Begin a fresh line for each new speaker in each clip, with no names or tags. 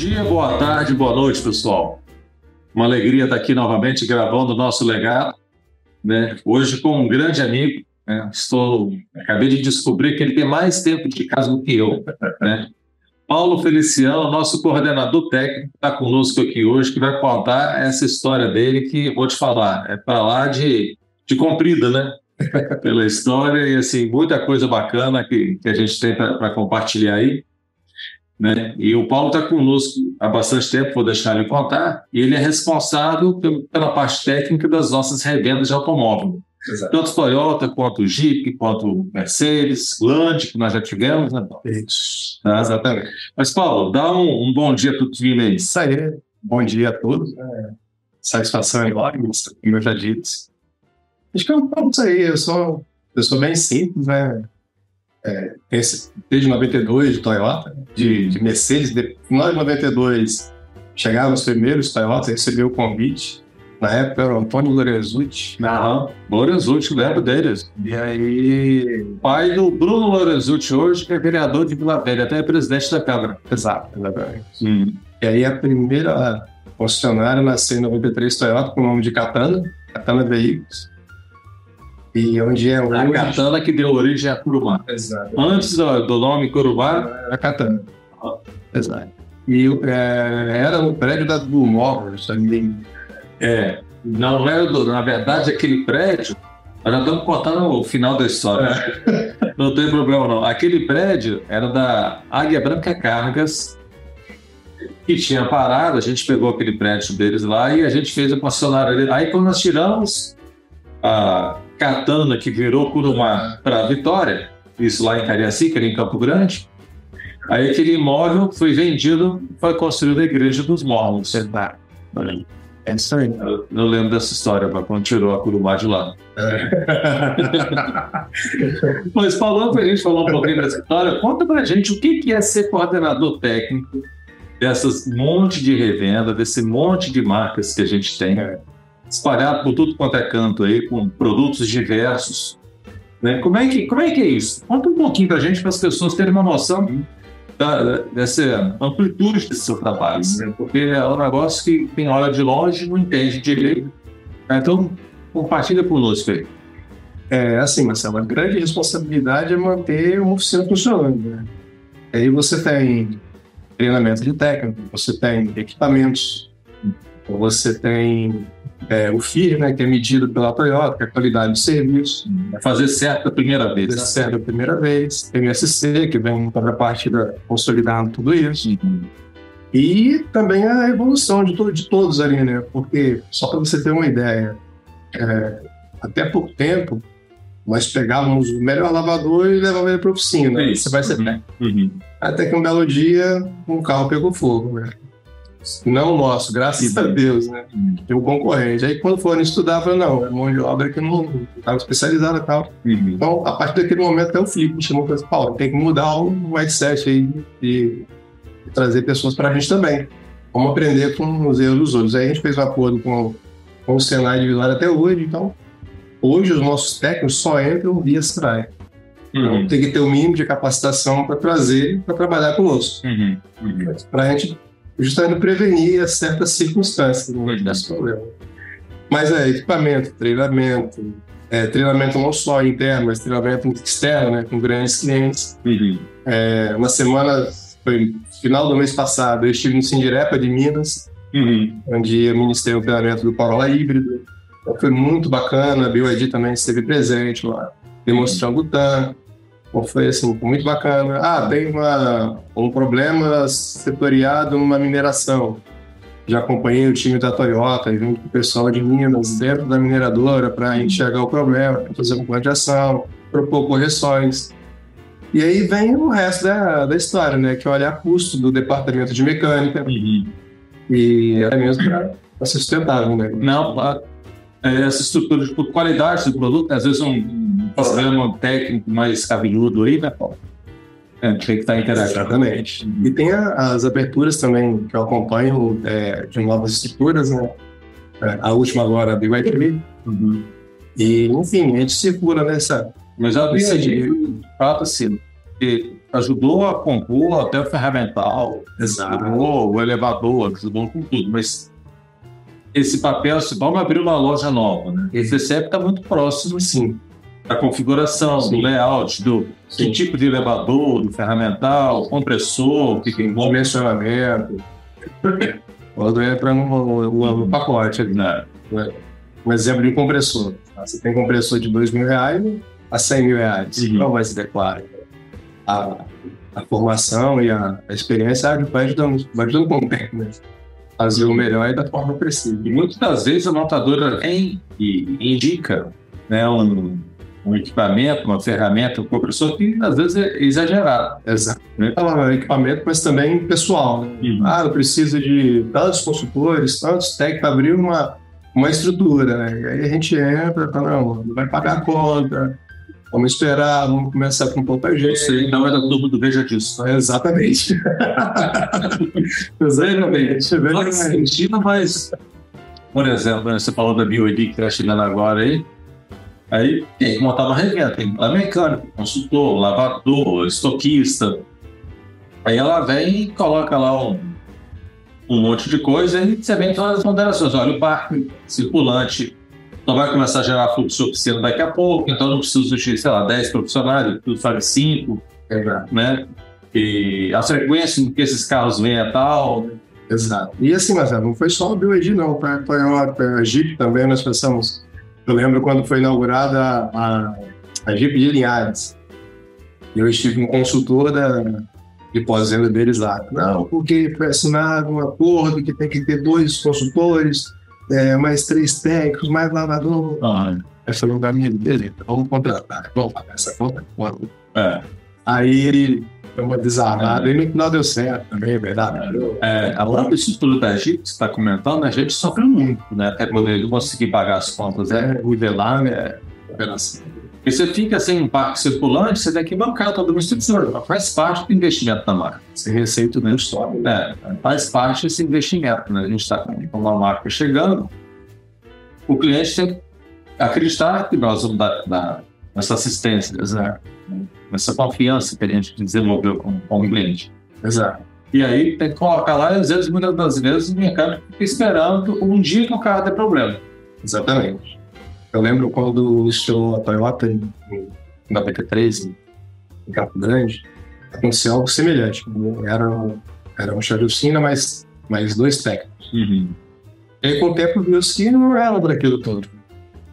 dia, boa tarde, boa noite, pessoal. Uma alegria estar aqui novamente gravando o nosso legado, né? Hoje com um grande amigo, né? Estou, acabei de descobrir que ele tem mais tempo de casa do que eu, né? Paulo Feliciano, nosso coordenador técnico, está conosco aqui hoje, que vai contar essa história dele que, vou te falar, é para lá de, de comprida, né? Pela história e, assim, muita coisa bacana que, que a gente tem para compartilhar aí. Né? E o Paulo está conosco há bastante tempo, vou deixar ele contar, e ele é responsável pela parte técnica das nossas revendas de automóvel. Exato. Tanto Toyota, quanto Jeep, quanto Mercedes, Land, que nós já tivemos, né?
Isso.
Tá, exatamente. Mas, Paulo, dá um, um bom dia para o time aí.
Isso aí. Bom dia a todos. É. Satisfação enorme, como eu já disse. Acho que é um pouco isso aí. Eu sou, eu sou bem simples, né? É, desde 92 de Toyota, de, de Mercedes. De, nós, em 92, chegaram os primeiros Toyota, recebeu o convite. Na época era o Antônio Lorenzucci.
Aham, Lorenzucci, lembro deles.
E aí...
Pai do Bruno Lorenzucci hoje, que é vereador de Vila Velha, até é presidente da Câmara.
Exato, exatamente. Hum. E aí a primeira concessionária nasceu em 93 Toyota com o nome de Katana, Katana Veículos. E onde é hoje...
A katana que deu origem a Curumá.
Exato.
Antes do, do nome.
Era katana. Exato. E é, era no prédio da Blue Motors também.
É. Não na verdade, aquele prédio... Nós já estamos contando o final da história. É. Não tem problema, não. Aquele prédio era da Águia Branca Cargas, que tinha parado, a gente pegou aquele prédio deles lá e a gente fez a concessionária. Aí quando nós tiramos a Katana, que virou Curumá para Vitória, isso lá em Cariacica, em Campo Grande. Aí aquele imóvel foi vendido, foi construída a Igreja dos Mormons.
É isso aí.
Eu, eu lembro dessa história, quando tirou a Curumá de lá. Mas falando para a gente falar um pouquinho dessa história, conta para a gente o que é ser coordenador técnico dessas monte de revenda, desse monte de marcas que a gente tem. É espalhado por tudo quanto é canto aí, com produtos diversos. Né? Como, é que, como é que é isso? Conta um pouquinho para a gente, para as pessoas terem uma noção da, dessa amplitude desse seu trabalho, né? porque é um negócio que quem olha de longe não entende direito. Então, compartilha conosco aí.
É assim, Marcelo, a grande responsabilidade é manter uma oficina funcionando. Né? Aí você tem treinamento de técnico, você tem equipamentos, você tem é, o FIR, né, que é medido pela Toyota, que é a qualidade do serviço.
É fazer certo a primeira vez.
Fazer certo a primeira vez. MSC, que vem para a parte da consolidando tudo isso. Uhum. E também a evolução de, to de todos ali, né? Porque, só para você ter uma ideia, é, até pouco tempo, nós pegávamos o melhor lavador e levávamos ele para a oficina.
É isso. Você vai ser
uhum. uhum. Até que um belo dia, um carro pegou fogo, né? Não o nosso, graças a Deus, né? Tem um concorrente. Aí quando foram estudar, falaram, não, é mão de obra que não estava especializada e tal. Uhum. Então, a partir daquele momento, até o Felipe me chamou e falou Paulo, tem que mudar o mindset aí e, e trazer pessoas para a gente também. Vamos aprender com os erros dos outros. Aí a gente fez um acordo com, com o Senai de Vitória até hoje, então hoje os nossos técnicos só entram via Senai. Então, uhum. tem que ter o mínimo de capacitação para trazer para trabalhar conosco. Uhum. Uhum. Para a gente justamente prevenir certas circunstâncias no meio desse problema. Mas é equipamento, treinamento, é, treinamento não só interno, mas treinamento externo, né, com grandes clientes. Uhum. É, uma semana, foi final do mês passado, eu estive no Sindirepa de Minas, uhum. onde eu ministrei o treinamento do Corolla híbrido. Então, foi muito bacana, a BioID também esteve presente lá, demonstrando o TAM. Foi assim, muito bacana. Ah, tem uma, um problema setoriado numa mineração. Já acompanhei o time da Toyota junto com o pessoal de Minas dentro da mineradora para enxergar o problema, fazer um plano de ação, propor correções. E aí vem o resto da, da história, né? Que é olhar custo do departamento de mecânica. Uhum. E até mesmo para ser sustentável, né?
Não, é, essa estrutura de qualidade do produto, às vezes um problema técnico mais cabeludo aí, né, Paulo? É, tem que estar interagindo.
Exatamente. E tem a, as aberturas também que eu acompanho é, de novas estruturas, né? É, a última agora, a BYD. Uhum. E, enfim, a gente segura nessa.
Mas já vi de fato assim. porque ajudou a compor até o ferramental, ajudou o elevador, ajudou com tudo, mas esse papel, se vamos abrir uma loja nova, né? Esse CEP está muito próximo, sim, da configuração, sim. do layout, do que tipo de elevador, do ferramental, compressor, o que tem
dimensionamento. Quando entra no, pacote ali. Né? Um exemplo de compressor. Você tem compressor de dois mil reais a 100 mil reais. Uhum. Qual vai ser declara? A, a formação e a, a experiência vai ajudando, vai ajudando com o tempo, né? fazer o melhor e da forma precisa.
E muitas das vezes a montadora vem e indica né, um, um equipamento, uma ferramenta, um compressor que às vezes é exagerado.
Exato. Né? Então, equipamento, mas também pessoal. Né? Uhum. Ah, eu preciso de tantos consultores, tantos técnicos para abrir uma, uma estrutura. Né? E aí a gente entra, fala, não, vai pagar a conta, Vamos esperar, vamos começar com pouca gente.
Você não é da turma do Veja disso.
É, exatamente. exatamente.
Faz sentido, mas... Por exemplo, né, você falou da BioID que está chegando agora aí. Aí tem que montar uma revenda, tem que mecânico, consultor, lavador, estoquista. Aí ela vem e coloca lá um, um monte de coisa e você vem todas as ponderações. Olha, o parque circulante então vai começar a gerar fluxo oficina daqui a pouco, então não preciso de, sei lá, 10 profissionais, tudo faz 5, né? E a frequência em que esses carros vêm é tal.
Exato. E assim, Marcelo, não foi só o BioED, não, para a Toyota, a Jeep também nós pensamos. Eu lembro quando foi inaugurada a, a Jeep de Linhares. Eu estive com um consultor da, de pós-venda deles lá. Não, porque foi assinado um acordo que tem que ter dois consultores é, mais três técnicos, mais lavador. Ah, essa não dá minha beleza, vamos contratar. Vamos pagar essa conta? É. Aí ele deu uma desarmada é. e no final deu certo também, é verdade.
É, a própria estrutura da Jeep que você está comentando, a gente sofre muito, né? Até poder conseguir pagar as contas, é, nivelar, né? Operação. Porque você fica sem um parque circulante, você tem que bancar todo o estrutura. Faz parte do investimento da marca.
Esse receito do histórico.
É, faz parte desse investimento. Né? A gente está com uma marca chegando, o cliente tem que acreditar que nós vamos dar, dar essa assistência, exato. Essa confiança que a gente desenvolveu com, com o cliente.
Exato.
E aí tem que colocar lá, e às vezes, muitas das vezes, o mercado fica esperando um dia que o carro tem problema.
Exatamente. Eu lembro quando iniciou a Toyota em, na PT3, em Campo Grande, aconteceu algo semelhante. Era, era uma chave mas mais dois técnicos. Uhum. E aí, com o tempo, viu que não era daquilo todo.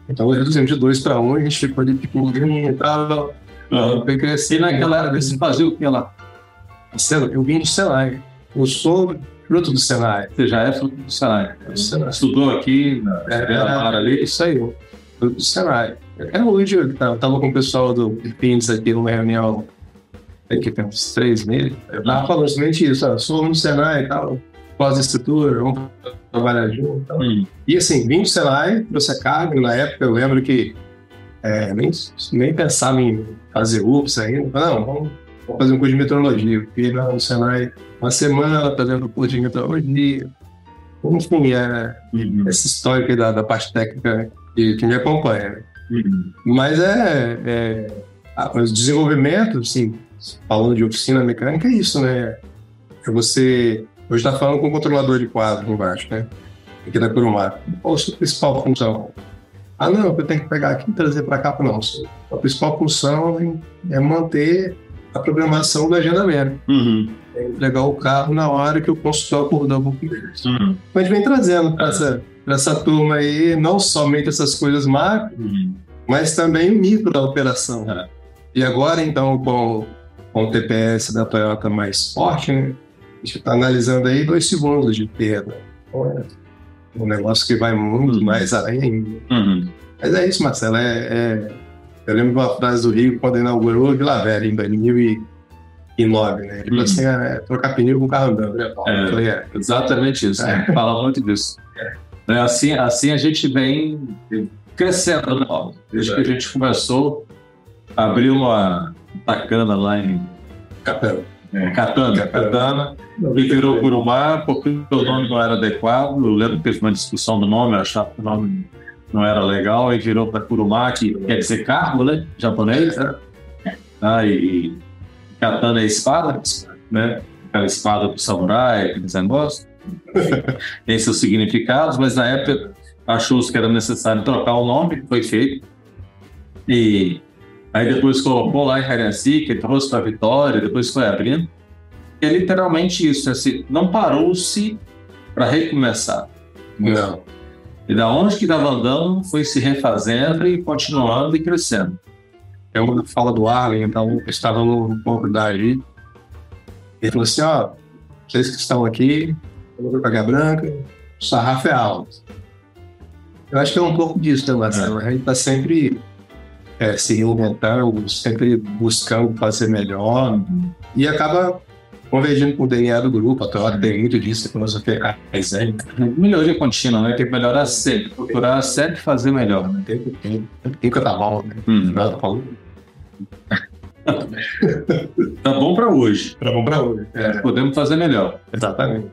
Então, reduzimos de dois para um, e a gente ficou ali, tipo, e tal.
Uhum. E naquela época, você fazia o que lá?
Eu vim de Senai. Eu sou fruto do Senai.
Você já é fruto do Senai. Senai. Estudou aqui, na
é, ali? Isso aí do Senai. Era hoje, eu tava com o pessoal do Pins aqui numa reunião aqui tem uns três meses. Eu tava falando somente isso, ó, sou no Senai e tal, pós-estrutura, vamos trabalhar junto. Então. Hum. E assim, vim do Senai, trouxe a carga, na época eu lembro que é, nem, nem pensava em fazer UPS ainda. Não, vamos, vamos fazer um curso de meteorologia. Fiquei lá no Senai uma semana fazendo curso de meteorologia. Enfim, é, uhum. essa história da, da parte técnica que, que me acompanha. Uhum. Mas é, é os desenvolvimentos, assim, falando de oficina mecânica, é isso, né? É você. Hoje está falando com o controlador de quadro embaixo, né? Aqui da Curumar. Qual a sua principal função? Ah, não, eu tenho que pegar aqui e trazer para cá. Não, a principal função é manter a programação do agendamento. Uhum. É entregar o carro na hora que o consultor acordou com o cliente. Uhum. Então a gente vem trazendo para essa essa turma aí, não somente essas coisas macro, uhum. mas também o micro da operação. É. E agora, então, com, com o TPS da Toyota mais forte, né, a gente está analisando aí dois segundos de perda. É um negócio que vai muito uhum. mais além ainda. Uhum. Mas é isso, Marcelo. É, é, Eu lembro de uma frase do Rio quando inaugurou o Vila Velha, em 2009, né? Ele falou uhum. assim: é, trocar pneu com o carro andando. Né,
é, falei, é. Exatamente isso. É. Fala muito disso. Né? Assim, assim a gente vem crescendo, né? Desde que a gente começou, abriu uma tacana lá em
Catana.
É, Catana, e virou Curumá, porque o nome não era adequado. Eu lembro que teve uma discussão do nome, eu achava que o nome não era legal, e virou para Kurumá, que quer dizer carro, né? Japonês. Né? Ah, e, katana é espada, né? Aquela espada do samurai, aqueles negócios. Tem seus significados, mas na época achou-se que era necessário trocar o nome, foi feito. E aí depois colocou lá em Hariazi, trouxe para a Vitória, depois foi abrindo. É literalmente isso, assim, não parou-se para recomeçar.
Não.
E da onde que estava andando, foi se refazendo e continuando e crescendo.
É uma fala do Arlen, então eu estava no pouco daí. Ele falou assim: ó, vocês que estão aqui, eu vou Branca, o sarrafo é alto. Eu acho que é um pouco disso, né, Marcelo? A gente está sempre é, se reinventando, sempre buscando fazer melhor e acaba convergindo com o DNA do grupo. A Toyota tem muito disso, filosofia Kaizen.
Melhoria contínua, né? Tem que melhorar sempre, procurar sempre fazer melhor. Né?
Tem, tem, tem que estar bom, né?
Hum.
Tá?
Tá bom para hoje.
Tá bom pra hoje. É,
Podemos fazer melhor.
exatamente.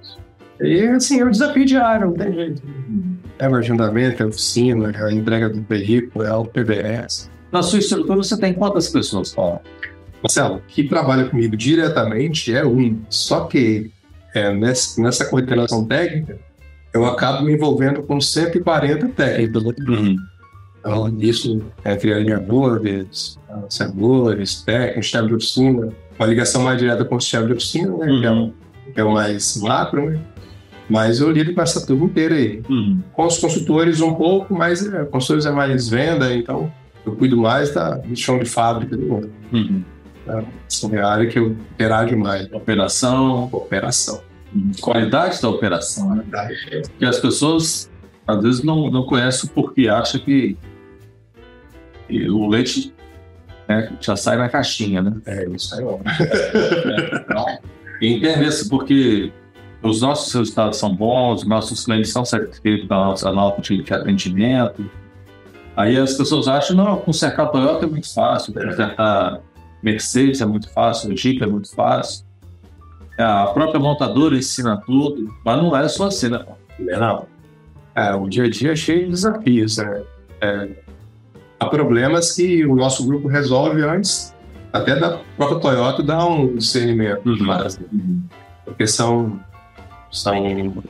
E assim, é um desafio diário, não tem jeito. É o agendamento, é a oficina, é a entrega do veículo, é o PBS.
Na sua estrutura, você tem quantas pessoas?
Marcelo, que trabalha comigo diretamente é um. Só que é, nessa, nessa coordenação técnica, eu acabo me envolvendo com 140 técnicos.
Uhum.
Então, isso entre alinhadores, servidores, técnicos, chefe de oficina, uma ligação mais direta com o chefe de oficina, né, que, é o, que é o mais macro, né? Mas eu lido com essa turma inteira aí.
Uhum.
Com os consultores um pouco, mas é, consultores é mais venda, então eu cuido mais da, do chão de fábrica do outro.
Uhum.
É a área que eu interajo mais.
Operação,
Operação.
qualidade da operação, né? Porque as pessoas, às vezes, não, não conhecem o porquê, acham que, o leite né, já sai na caixinha, né?
É, isso aí, ó.
E entender isso, porque os nossos resultados são bons, os nossos clientes são certificados da nossa nota de atendimento. Aí as pessoas acham, não, consertar Toyota é muito fácil, consertar Mercedes é muito fácil, Jeep é muito fácil. A própria montadora ensina tudo, mas não é só assim, né?
Não. É, o dia a dia é cheio de desafios, né? É, há problemas que o nosso grupo resolve antes até da própria Toyota dar um discernimento.
Uhum.
Porque são, são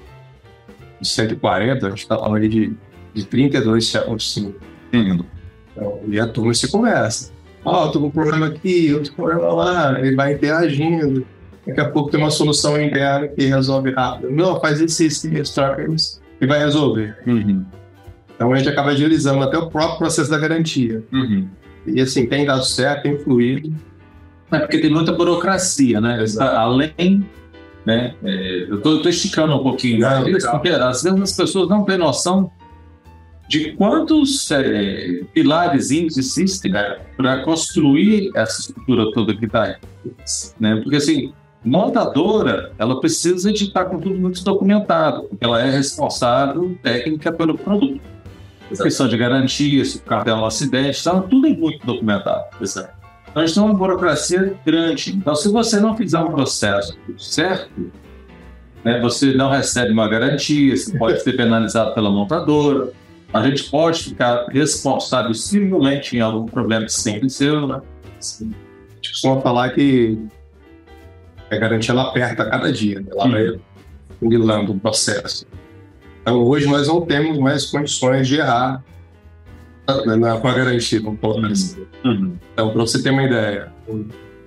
140, a gente está falando aí de, de 32 chefes.
Entendo.
Então, e a turma se conversa. Ó, tô com um problema aqui, outro problema lá, ele vai interagindo. Daqui a pouco tem uma solução interna que resolve rápido. Não, faz isso, troca isso, e vai resolver.
Uhum.
Então a gente acaba agilizando até o próprio processo da garantia.
Uhum.
E assim, tem dado certo, tem fluído.
É porque tem muita burocracia, né?
Exato.
Além, né? é, eu tô, tô esticando um pouquinho,
Não,
né? porque as pessoas não têm noção de quantos é, pilares existem para construir essa estrutura toda que está aí, né? Porque assim, montadora, ela precisa de estar com tudo muito documentado, porque ela é responsável técnica pelo produto. Questão de garantia, se o carro der um acidente, tá, tudo é muito documentado. Então a gente tem uma burocracia grande. Então, se você não fizer um processo certo, né, você não recebe uma garantia, você pode ser penalizado pela montadora. A gente pode ficar responsável civilmente em algum problema sempre seu, né?
A gente costuma falar que a garantia ela aperta a cada dia, né? ela vai funilando o processo. Então hoje nós não temos mais condições de errar né, na- com a garantia, vamos colocar assim.
Uhum.
Então, para você ter uma ideia, o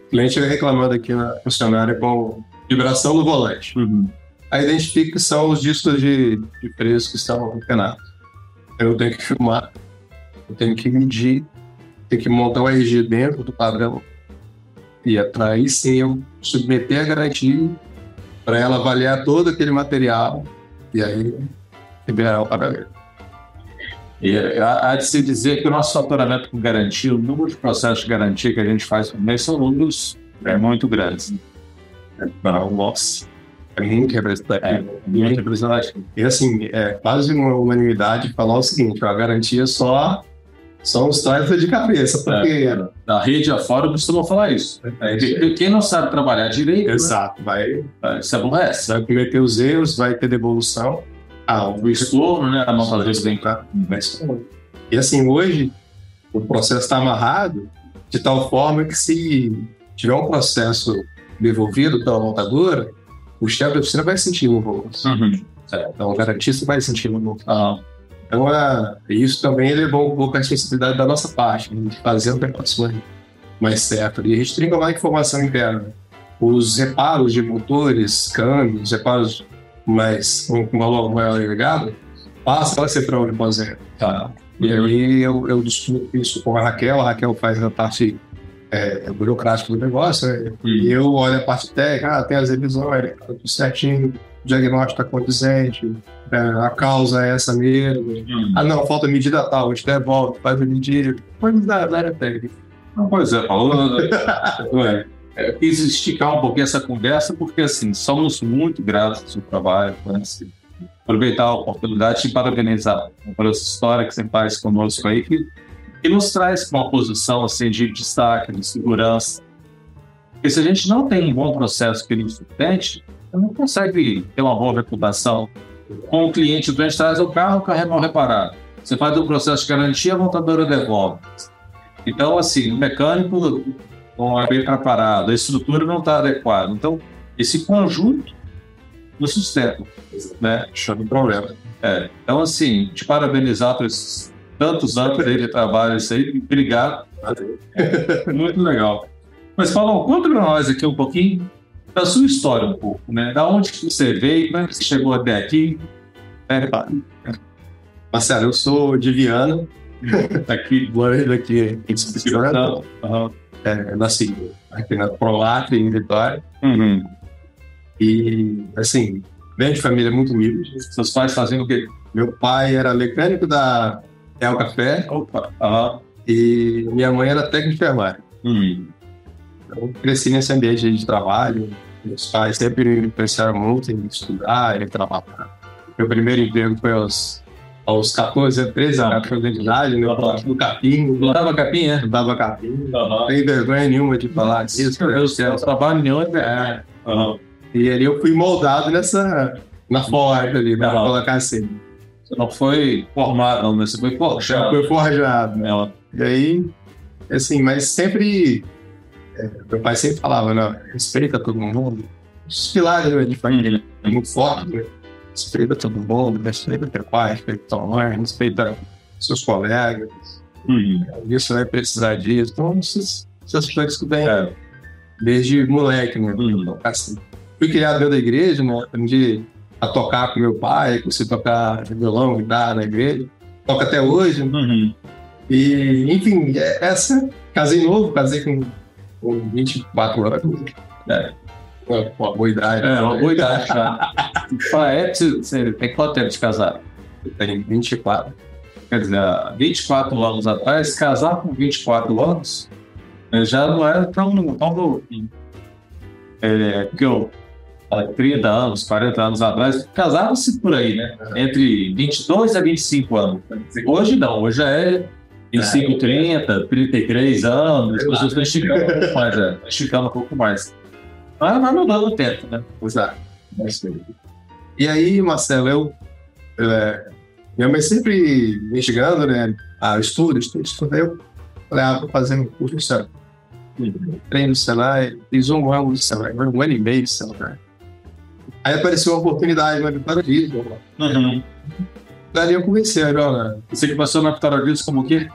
cliente reclamando aqui na funcionária com vibração no volante.
Uhum.
Aí identifica que são os discos de, de preço que estão empenados. Eu tenho que filmar, eu tenho que medir, tenho que montar o RG dentro do padrão. E aí sim eu submeter a garantia para ela avaliar todo aquele material e aí liberar o pagamento.
E há há de se dizer que o nosso faturamento com garantia, o número de processos de garantia que a gente faz por mês são números é, muito grandes.
Para nossa, é
É, representativo.
E assim, é quase uma unanimidade falar o seguinte: a garantia só são os trás de cabeça, porque.
Da rede afora costumam falar isso.
É isso
quem não sabe trabalhar direito,
Exato, vai,
né, se aborrece.
vai cometer os erros, vai ter devolução. Ah,
O estorno, né? A montadora vem cá.
E assim, hoje, o processo está amarrado de tal forma que se tiver um processo devolvido pela montadora, o chefe da oficina vai sentir o voo.
Uhum.
É, então, o garantista vai sentir o voo.
Ah,
Então, é, isso também levou um pouco a responsabilidade da nossa parte, né, de fazer o negócio mais- certo. E a gente mais informação interna. Os reparos de motores, câmbios, reparos mais com com valor maior agregado, passa a ser para o
tá.
E aí eu, eu discuto isso com a Raquel, a Raquel faz a parte é, burocrática do negócio, né? e eu olho a parte técnica, ah, tem as revisões, tá tudo certinho, o diagnóstico está condizente, é, a causa é essa mesmo.
Hum.
Ah, não, falta medida tal, a gente devolve, faz a medida. Coisa da, da área técnica.
Pois é, Paulo. Ué, eu quis esticar um pouquinho essa conversa, porque assim, somos muito gratos ao seu trabalho. Né? Assim, aproveitar a oportunidade de parabenizar essa história que você faz conosco aí, que, que nos traz uma posição assim, de destaque, de segurança. Porque se a gente não tem um bom processo que nos sustente, não consegue ter uma boa reputação. Com o cliente, o gente traz o carro, o carro é mal reparado. Você faz o processo de garantia, a montadora devolve. Então, assim, o mecânico não é bem preparado, a estrutura não está adequada. Então, esse conjunto nos sustenta, né?
Chama problema.
É. Então, assim, te parabenizar por esses tantos anos aí de trabalho, isso aí, obrigado. Muito legal. Mas, Paulo, conta para nós aqui um pouquinho da sua história um pouco, né? Da onde você veio, como é que você chegou até aqui? É,
Marcelo, eu sou de Viana,
aqui,
moro daqui em Santo.
Aham.
É, nasci aqui na Prolatre, em Vitória.
Uhum.
E, assim, venho de família muito humilde.
Seus pais faziam o quê?
Meu pai era mecânico da El Café
Opa. Aham.
e minha mãe era técnica de enfermagem.
Hum.
Eu cresci nesse ambiente de trabalho. Meus pais sempre me influenciaram muito em estudar, em trabalhar. Meu primeiro emprego foi aos, aos 14, 13
Ah.
anos de idade, né? Capim,
Plantava capim, é?
dava capim.
Aham.
Não tem vergonha nenhuma de falar disso.
Eu, eu trabalho em onde?
É,
Aham.
e ali eu fui moldado nessa, na Ford ali, pra
Aham.
colocar assim.
Você não foi formado, não, né? Você foi
Já
forjado.
foi forjado, né?
Ela.
E aí, assim, mas sempre. é, meu pai sempre falava, não, respeita todo mundo. Os pilares né, de família é muito forte, né? Respeita todo mundo, respeita teu pai, respeita tua mãe, respeita seus colegas.
Hum.
Isso vai precisar disso. Então, esses, essas coisas que vem
É.
desde moleque, né?
Hum.
Assim, fui criado dentro da igreja, né? Aprendi a tocar com meu pai, a tocar violão, guitarra na igreja. Toco até hoje, né?
Uhum.
E, enfim, é- essa. Casei novo, casei com, com 24 anos.
É.
Uma, uma boa idade.
É, uma boa idade já. Fala, é, você tem quanto tempo de casar?
Eu tenho 24.
Quer dizer, há 24 anos atrás, casar com 24 anos eh, já não era tão, tão novo. É, porque eu, há 30 anos, 40 anos atrás, casava-se por aí, né? Entre 22 a 25 anos. Hoje não, hoje já é 25, 30, 33 anos, as pessoas estão esticando um pouco mais, é, estão esticando um pouco mais. Mas vai mudando o tempo, né?
Exato. E aí, Marcelo, eu. é, minha mãe sempre me instigando, né? Ah, estudo, estudo, estudo. Eu falei, ah, vou fazer um curso no Senai. Treino no Senai, fiz um ano no Senai, um ano e meio no Senai. Aí apareceu uma oportunidade na Vitória Dias.
Uhum.
Dali eu comecei, olha,
Você que passou na Vitória Dias como o quê?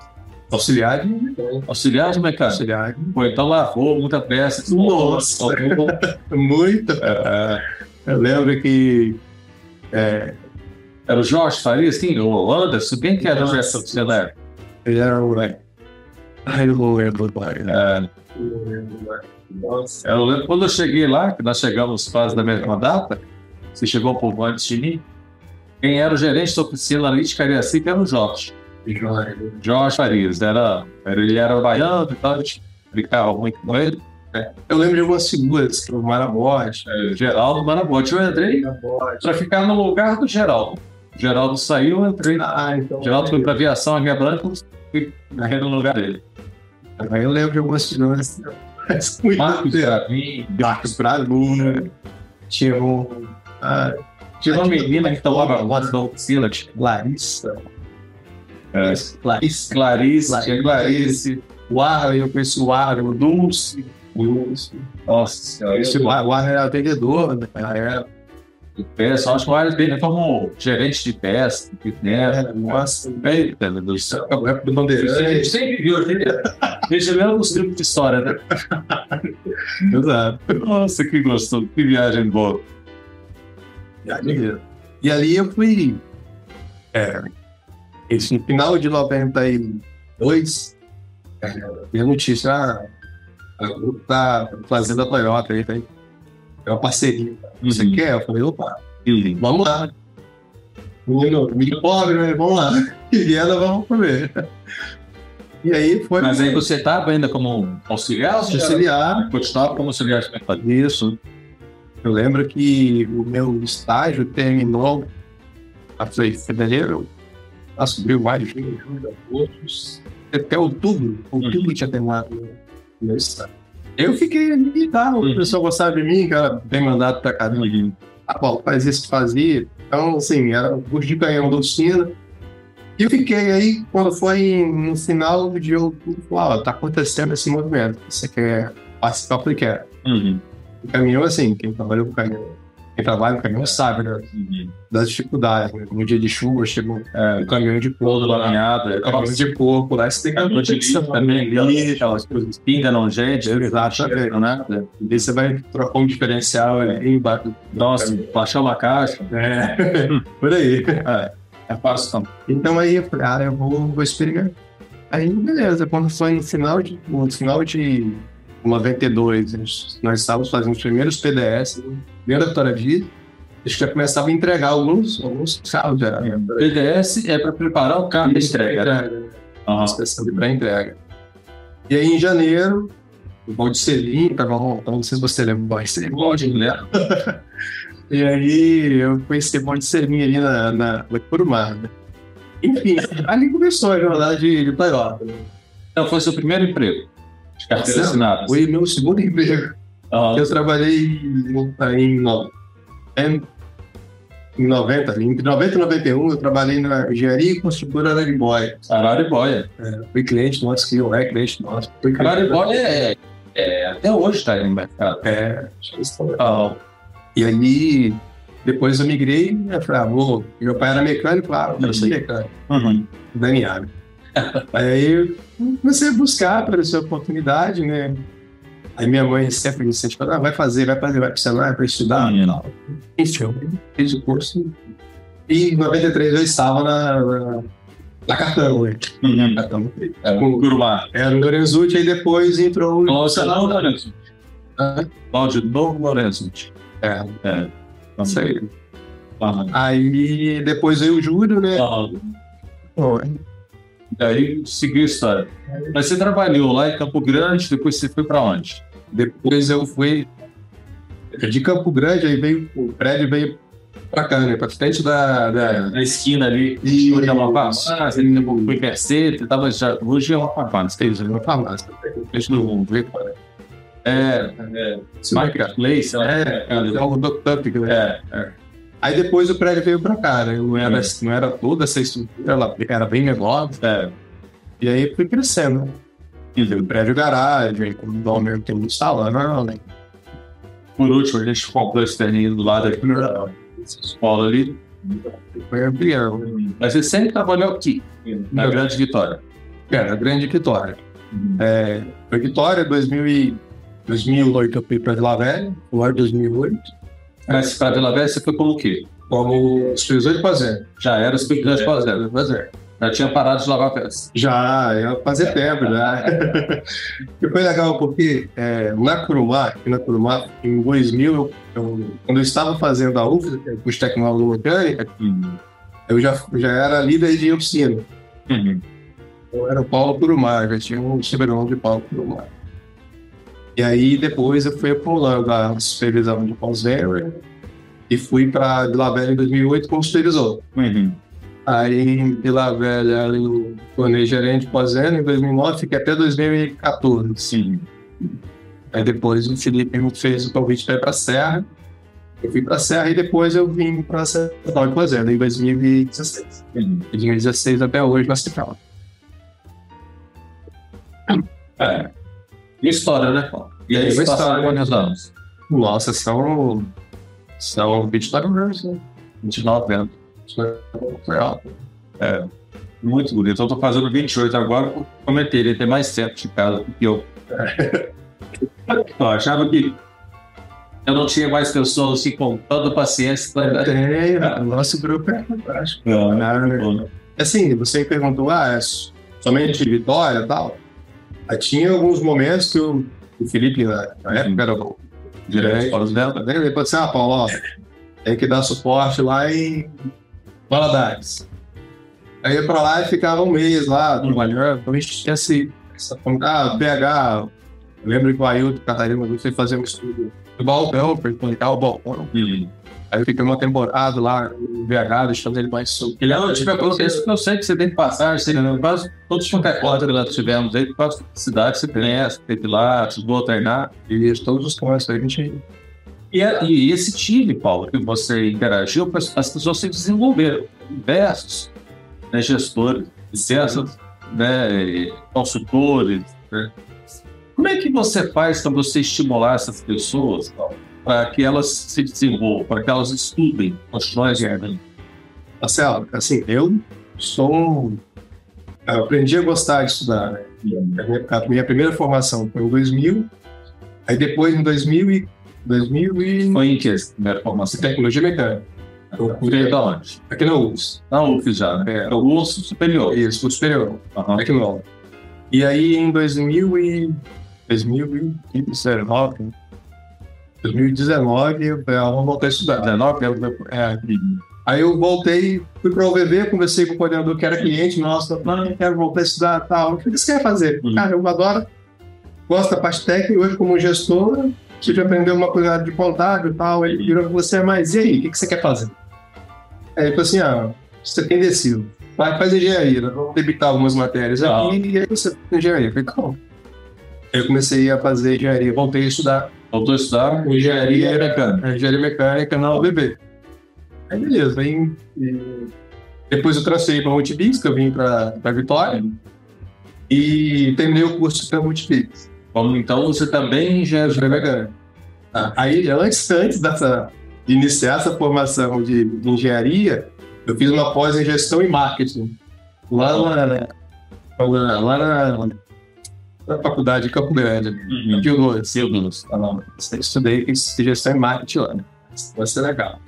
auxiliar de
Auxiliar de mecânico.
auxiliar.
Pô, então lavou muita peça.
Nossa.
Faltou-
Muito. Eu lembro que
Era o Jorge Farias, quem? O Anderson, quem que era essa auxiliar?
ele era o. né? Ai, eu não lembro mais.
É, eu lembro quando eu cheguei lá, que nós chegamos quase da mesma data, você chegou um pouco antes de mim, quem era o gerente da oficina ali de Cariacica era o Jorge. Jorge Farias. Era, era, ele era baiano e tal, a gente brincava muito com ele.
Eu lembro de algumas figuras, o Marabote.
É, Geraldo Marabote. Eu entrei para ficar no lugar do Geraldo. O Geraldo saiu, eu entrei.
Ah, então.
O Geraldo foi para aviação, a minha branca, fui no lugar dele.
Aí eu lembro de algumas figuras. Mas muito
Marcos
tempo.
Gravin,
Marcos Bravuna. Tinha um. Ah,
Tinha uma menina que tomava voz da oficina, tipo,
Larissa.
É. Clarice, tinha Clarice.
O Arlen, eu conheci o Arlen, o Dulce.
Nossa senhora.
Esse, o Warner era vendedor, né? Era,
de peça. Eu acho que o Arles dele como gerente de peça, né?
era, nossa,
Eita, meu Deus do céu.
a época do
A gente sempre viu, a gente lembra os livros de história, né?
Exato.
Nossa, que gostoso, que viagem boa.
E ali eu fui. É, esse, no final de 92, é, minha notícia, ah, o grupo tá fazendo a Toyota aí, tem é uma parceria. Você
Uhum.
quer? Eu falei, opa,
Uhum.
vamos lá. Menino, menino pobre, né? Vamos lá. E viela, vamos comer. E aí foi
Mas aí você estava ainda como auxiliar?
auxiliar.
Continuava como auxiliar?
Isso. Eu lembro que o meu estágio terminou até fevereiro, nossa, abril, maio, junho, julho, agosto, até outubro. Outubro tinha terminado o meu estágio. Eu fiquei ali, tá? O
Uhum.
pessoal gostava de mim, cara, bem mandado pra caramba. Ah, Paulo, faz isso, fazia. Então, assim, era o curso de canhão da oficina. E eu fiquei aí, quando foi no final de outubro, ó, tá acontecendo esse movimento. Você quer participar? Eu falei, quero.
Uhum.
O caminhão, assim, quem trabalha com caminhão, quem trabalha com caminhão sabe, né? Das dificuldades. Né? No dia de chuva, chegou é, um caminhão de
Todo
lá.
laminhado,
Caminhão de porco lá, você tem que
Caminhão de lixo também, ali, aquelas coisas pinga, não gente,
Exatamente.
né?
E daí você vai trocar um diferencial ali embaixo. do-
Nossa, baixar uma caixa,
É, por aí.
é fácil também.
Então aí eu falei, ah, eu vou, vou experimentar. Aí, beleza, quando foi no final de, no final de 92, nós- nós estávamos fazendo os primeiros PDS, né? da Vitória Vida, a gente já começava a entregar alguns, alguns carros já.
PDS é para preparar o carro de entrega. né?
Entrega, né? Inspeção de pré-entrega. E aí, em janeiro, o Balde Selim, tava montando, não sei se você lembra Selim.
Pode, né?
E aí, eu conheci o Balde Selim ali na, na, na Curumar, né? Enfim, ali começou a jornada de, de Toyota. né?
Então foi seu primeiro emprego. De carteira assinada.
Foi meu segundo emprego.
Aham.
Eu trabalhei em, em, no- em, em 90, ali, entre 90 e 91, eu trabalhei na engenharia e construtora Araribóia.
Araribóia.
Fui cliente nosso, que eu é cliente nosso. Fui cliente
Araribóia é, é, até hoje está no mercado.
É,
Ah,
E aí, depois eu migrei, eu falei, ah, vou. Meu pai era mecânico, claro, eu quero ser mecânico.
uhum.
Daniel. aí comecei a buscar, apareceu a oportunidade, né? Aí minha mãe sempre me incentivou, ah, vai fazer, vai fazer, vai pro Senai, vai estudar tal. Enfim, eu fiz o curso. E em 93 eu estava na, na, na Catão, né?
Uhum.
Catão.
É,
Com-
Curumar.
Era no Lorenzucci, aí depois entrou o
Novo Lourenço.
Ah,
Cláudio Novo Lourenço.
É,
É.
isso aí. Aí depois veio o Júlio, né?
Aham.
Pô,
Daí seguiu a história. Mas você trabalhou lá em Campo Grande, depois você foi para onde?
Depois eu fui de Campo Grande, aí veio o prédio veio pra cá, né? Pra frente da. da...
Na esquina ali.
E-
onde é uma farmácia. Crescer, você tava já. Hoje é uma farmácia.
Tem uma farmácia.
Deixa eu ver. É, é. Marketplace, né?
É, é o Doctup, né?
É, é.
Aí depois o prédio veio pra cá, né? Não era, não era toda essa estrutura, ela era bem menor.
é.
E aí fui crescendo. E veio o prédio garagem, com o dono tem um salão, né?
Por último, a gente comprou esse terreno do lado aqui na escola ali.
Foi ampliando.
Mas você sempre trabalhou aqui, na Grande Vitória.
Era a grande Vitória. É, foi Vitória, 2000 e 2008 eu fui pra Vila Velha, ano de 2008,
Mas para Vila Velha você foi como o quê?
como supervisor de fazenda.
Já era supervisor de fazenda.
Fazer.
Já tinha parado de lavar peças.
Já, ia fazer tempo já. e foi legal porque é, na Curumá, aqui na Curumá, em 2000, eu, eu- quando eu estava fazendo a UFS, que é o curso de tecnologia mecânica, eu já, já era líder de oficina. Eu era o Paulo Curumá, já tinha um sobrenome de Paulo Curumá. E aí depois eu fui pulando a supervisão de pós-venda e fui para Vila Velha em 2008 como supervisor. Aí em Vila Velha eu tornei gerente de pós-venda em 2009, fiquei até 2014.
Sim.
Aí depois o Felipe me fez o convite para ir para a Serra. Eu fui para a Serra e depois eu vim para a Central de Pós-venda em 2016. De 2016 até hoje na Central.
É. E história, né, Paulo? E aí,
Vai estar,
quantos anos?
Nossa, são. São 29 anos, né?
29 anos.
Real.
É, muito bonito. Eu tô fazendo 28 agora, eu prometeria ter mais tempo de casa do que eu. eu achava que eu não tinha mais pessoas assim com tanta paciência para.
Tem, o nosso grupo é fantástico.
Não,
Assim, você perguntou, ah, é somente Vitória e tal? Aí tinha alguns momentos que o, o Felipe, na, na época, era o para os dela, né? ele falou assim, ah, Paulo, ó, tem que dar suporte lá em Valadares. Aí ia pra lá e ficava um mês lá, trabalhando, então a gente tinha esse, essa, ah, PH, eu lembro que o Ailton Catarina foi fazer um estudo balcão, para explicar o balcão. Aí eu fiquei uma temporada lá VH, deixando ele mais solto.
Ele não tive a consciência que eu sei que você tem que passar, sei, né? quase todos os contatos que nós tivemos aí, quase cidade você conhece, teve lá, vou alternar.
E todos os caras aí a gente.
E, é- e esse time, Paulo, que você interagiu, as pessoas se desenvolveram. Diversos né, gestores, licenças, né, consultores. Né? Como é que você faz para você estimular essas pessoas, para que elas se desenvolvam, para que elas estudem, continuem gerando.
Marcelo, assim, eu sou. Eu aprendi a gostar de estudar, né? A minha, a primeira formação foi em 2000, aí depois em 2000 e... 2000 e...
Foi em que essa primeira formação?
Tecnologia mecânica.
Eu fui da onde?
Aqui na UFS.
Na UFS já, né? É, o curso superior.
Isso, curso superior.
Uhum.
Aqui no E aí em 2000 e... 2019, 2019, eu falei, ah, vamos voltar a estudar.
19?
É. Aí eu voltei, fui para o UVV, conversei com o coordenador que era cliente nosso, não, eu quero voltar a estudar tal. O que você quer fazer?
Uhum.
Cara, eu adoro, gosto da parte técnica, hoje como gestor, você já aprendeu uma coisa de contábil e tal, ele virou com você, mas e aí, o que, você quer fazer? Aí ele falou assim, ah, você tem decido, vai, faz engenharia, vamos debitar algumas matérias
Ah.
aqui, e aí você engenharia. Eu falei, tá bom. Eu comecei a fazer engenharia, voltei a estudar
Voltou a estudar?
engenharia mecânica. Engenharia mecânica na UBB. Aí beleza, aí e depois eu transferi para Multibix, que eu vim para Vitória, e terminei o curso para Multibix.
Como então você também é
Engenharia mecânica. Ah, Aí, antes, antes dessa, de iniciar essa formação de, de engenharia, eu fiz uma pós em gestão e marketing. Lá, na- lá, lá na, na faculdade de Campo Grande,
Uhum.
Ah, não. Eu estudei gestão e marketing lá, né? Vai ser legal.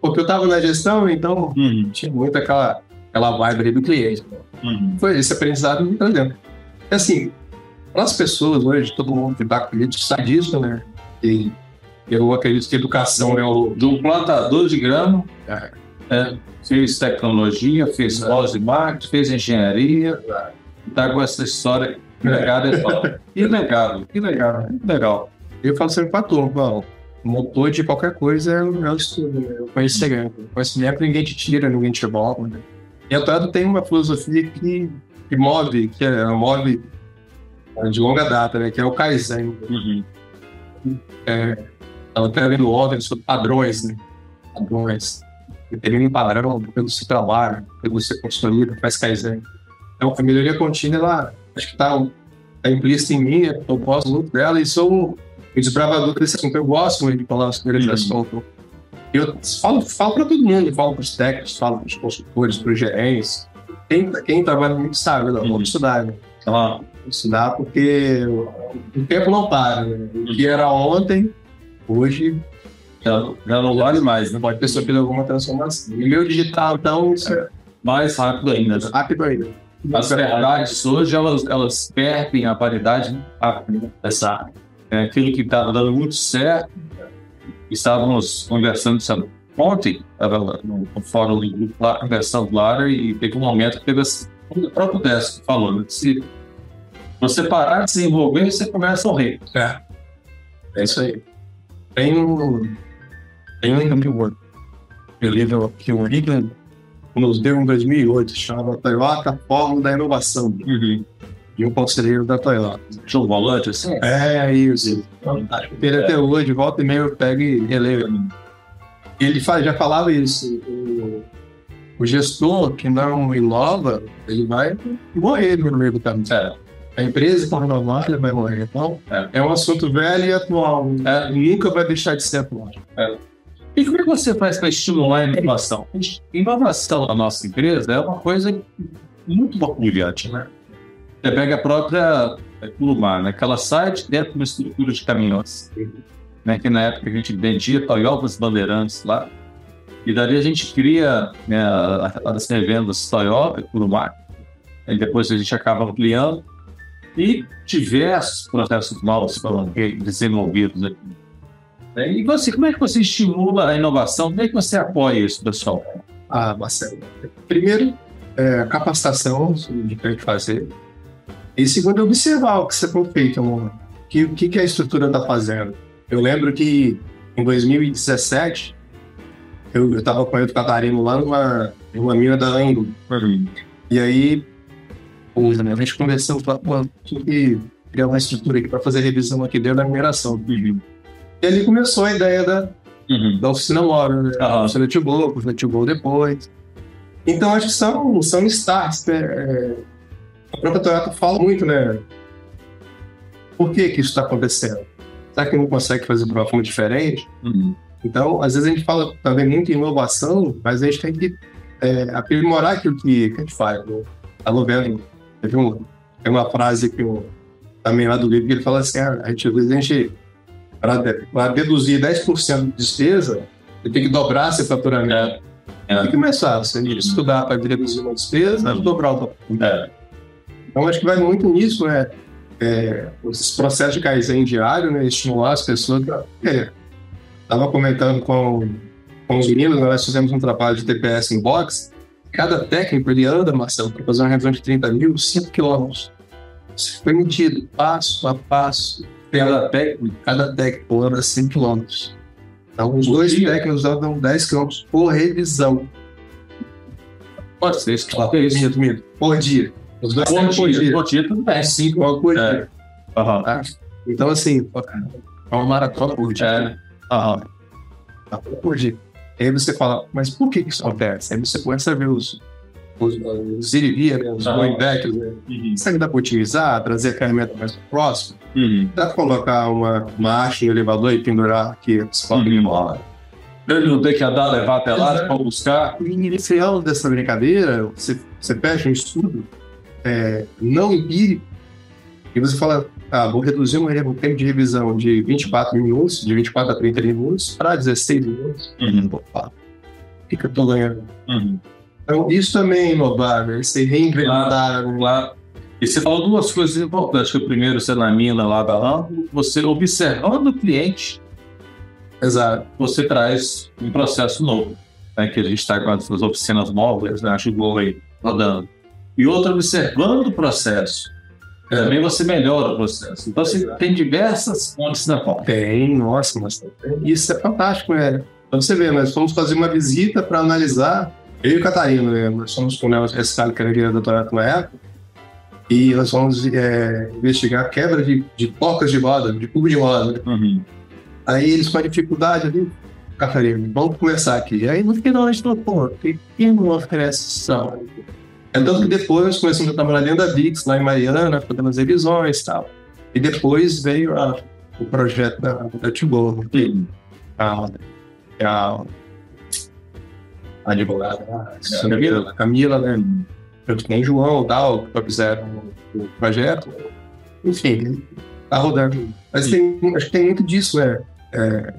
Porque eu tava na gestão, então
Uhum.
tinha muito aquela, aquela vibe ali do cliente.
Uhum.
Foi esse aprendizado me. E assim, para as pessoas hoje, todo mundo que está com político sabe disso, né? E eu acredito que educação é o.
De um plantador de grama,
É.
é, fez tecnologia, fez pós de marketing, fez engenharia, tá com essa história legada e tal. Que legal, que legal, que legal.
Eu falo sempre para turma, motor de qualquer coisa é o é o estudo, né? o conhecimento. O conhecimento ninguém te tira, ninguém te rouba. Né? E a Toyota tem uma filosofia que, que move, que é, move é, de longa data, né? que é o Kaizen.
Uhum.
Ela está vendo ordens sobre padrões, né? Padrões. Determina um padrão pelo seu trabalho, pelo seu consolida, faz Kaizen. Então, a melhoria contínua, ela acho que está tá implícita em mim, eu gosto muito dela e sou um desbravador desse assunto. Eu gosto muito de falar sobre esse
Uhum.
assunto. Eu falo, falo para todo mundo, falo para os técnicos, falo para os consultores, para os gerentes. Quem, quem trabalha muito sabe, não,
Uhum.
vamos estudar, né?
Então,
estudar porque o tempo não para. Né? O que era ontem, hoje
já, já não vale mais, né?
pode ter sofrido alguma transformação. E meu digital, então, isso é
Mais rápido ainda. né?
rápido ainda.
As verdades hoje, elas, elas perdem a né? rápido dessa. É aquilo que estava dando muito certo. Estávamos conversando sabe, ontem, estava no, fórum do lá, conversando lá, e teve um momento que teve esse, o próprio Décio falou, né? Se você parar de se envolver, você começa a morrer.
É. É isso aí. Tem um. Tem um livro. Que o Rickland nos deu em 2008, chama Toyota Fórum da Inovação, de um conselheiro da Toyota.
Show volante, assim?
É isso. Ele até hoje, volta e meia, eu pego e releio. Ele já falava isso. O, o gestor que não inova, ele vai morrer no meio do caminho.
É.
A empresa renovar, ele vai morrer. Então,
É.
é. um assunto velho e atual.
É.
Nunca vai deixar de ser atual.
E como é que você faz para estimular a inovação? Inovação na nossa empresa é uma coisa muito borbulhante, né? Você pega a própria Curumar, né? que ela sai de dentro de uma estrutura de caminhões, né? que na época a gente vendia Toyotas Bandeirantes lá, e dali a gente cria né, a- as revendas Toyota e Curumar, e depois a gente acaba ampliando, e diversos processos novos foram desenvolvidos aqui. É, E você, como é que você estimula a inovação? Como é que você apoia isso, pessoal?
Ah, Marcelo. Primeiro, é, capacitação de que a gente fazer. E segundo, observar o que você foi feito, amor. Que, o que, que a estrutura está fazendo. Eu lembro que em 2017, eu estava com o Edu Catarino lá numa, numa mina da Ango. E aí, a gente conversou, falou, pô, tinha que criar uma estrutura aqui para fazer revisão aqui dentro da mineração. E ali começou a ideia da,
Uhum.
da oficina móvel, né?
Aham.
A oficina Tibou, a oficina Tibou depois. Então, acho que são, são starts, né? É, A própria Toyota fala muito, né? Por que que isso está acontecendo? Será que não consegue fazer de uma forma diferente?
Uhum.
Então, às vezes a gente fala também muito em inovação, mas a gente tem que é, aprimorar aquilo que, que a gente faz. Né? Estava vendo, teve um, tem uma frase que eu, também lá do livro que ele fala assim, ah, a gente, a gente, para deduzir 10% de despesa, ele tem que dobrar seu faturamento.
É.
Tem que começar, você estudar para reduzir uma despesa,
Uhum.
dobrar o
É.
então, acho que vai muito nisso, né? É, esses processos de Kaizen diário, né? Estimular as pessoas. É, tava comentando com, com os meninos, né, nós fizemos um trabalho de TPS em box. Cada técnico, ele anda, Marcelo, para fazer uma revisão de 30 mil, 5 quilômetros. Isso foi medido, passo a passo.
Cada técnico.
Cada técnico anda 5 quilômetros. Então, os dois técnicos andam 10 quilômetros por revisão.
Pode ser isso. Pode ser isso.
Por dia. Os dois técnicos por
dia.
dia.
Bom dia, tudo bem.
5 quilômetros por
É.
dia.
Aham.
tá? Então, assim, é uma maratona por dia.
É. Aham.
Tá, por dia. Aí você fala, mas por que que isso acontece? Aí você começa a ver os, os, os ir vir, né? os
Aham.
going backs, né?
Uhum.
Será que dá para otimizar, trazer a ferramenta mais próximo?
Uhum.
Dá para colocar uma marcha em elevador e pendurar aqui os
Uhum. Ele não tem que andar, levar até lá para buscar.
E inicial dessa brincadeira, você, você fecha um estudo é, não empírico e você fala, ah, vou reduzir um o tempo de revisão de 24 minutos, de 24 a 30 minutos, para 16 minutos.
Uhum.
Opa, o que, que eu estou ganhando?
Uhum.
Então, isso também é né? Você reinventar. né?
Lá. E você falou duas coisas importantes. Que o primeiro, você na mina lá da você observando o cliente,
Exato.
você traz um processo novo. Né, que a gente está com as oficinas móveis, né, chegou aí, rodando. E outro, observando o processo. Também você melhora o processo. Então, você tem diversas pontes na ponta.
Tem, nossa, mas isso é fantástico, né? Então você vê, nós fomos fazer uma visita para analisar, eu e o Catarino, né? Nós fomos com o Nelson Rescalho, que era diretor Toyota na época, e nós fomos é, investigar a quebra de, de porcas de roda, de cubo de roda. né?
Uhum.
Aí eles com a dificuldade ali, Catarino, vamos conversar aqui. Aí no final a gente falou, pô, que não oferece sal? É tanto que depois nós começamos a trabalhar dentro da VIX, lá em Mariana, fazendo as revisões e tal. E depois veio a- o projeto da, da Tibor,
Uhum.
a, a, a advogada, a Camila, a Camila, né? Junto com o João tal, que fizeram o projeto. Enfim, tá rodando. Mas tem, acho que tem muito disso, né? É,